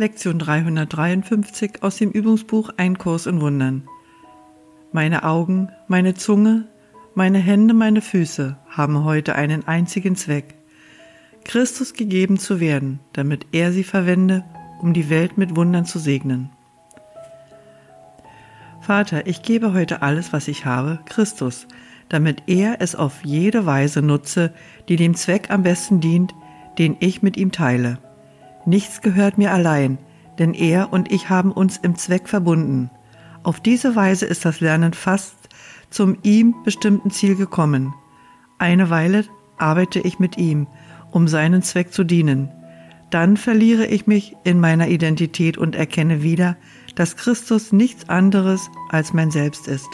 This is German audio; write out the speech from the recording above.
Lektion 353 aus dem Übungsbuch Ein Kurs in Wundern. Meine Augen, meine Zunge, meine Hände, meine Füße haben heute einen einzigen Zweck, Christus gegeben zu werden, damit er sie verwende, um die Welt mit Wundern zu segnen. Vater, ich gebe heute alles, was ich habe, Christus, damit er es auf jede Weise nutze, die dem Zweck am besten dient, den ich mit ihm teile. Nichts gehört mir allein, denn er und ich haben uns im Zweck verbunden. Auf diese Weise ist das Lernen fast zum ihm bestimmten Ziel gekommen. Eine Weile arbeite ich mit ihm, um seinen Zweck zu dienen. Dann verliere ich mich in meiner Identität und erkenne wieder, dass Christus nichts anderes als mein Selbst ist.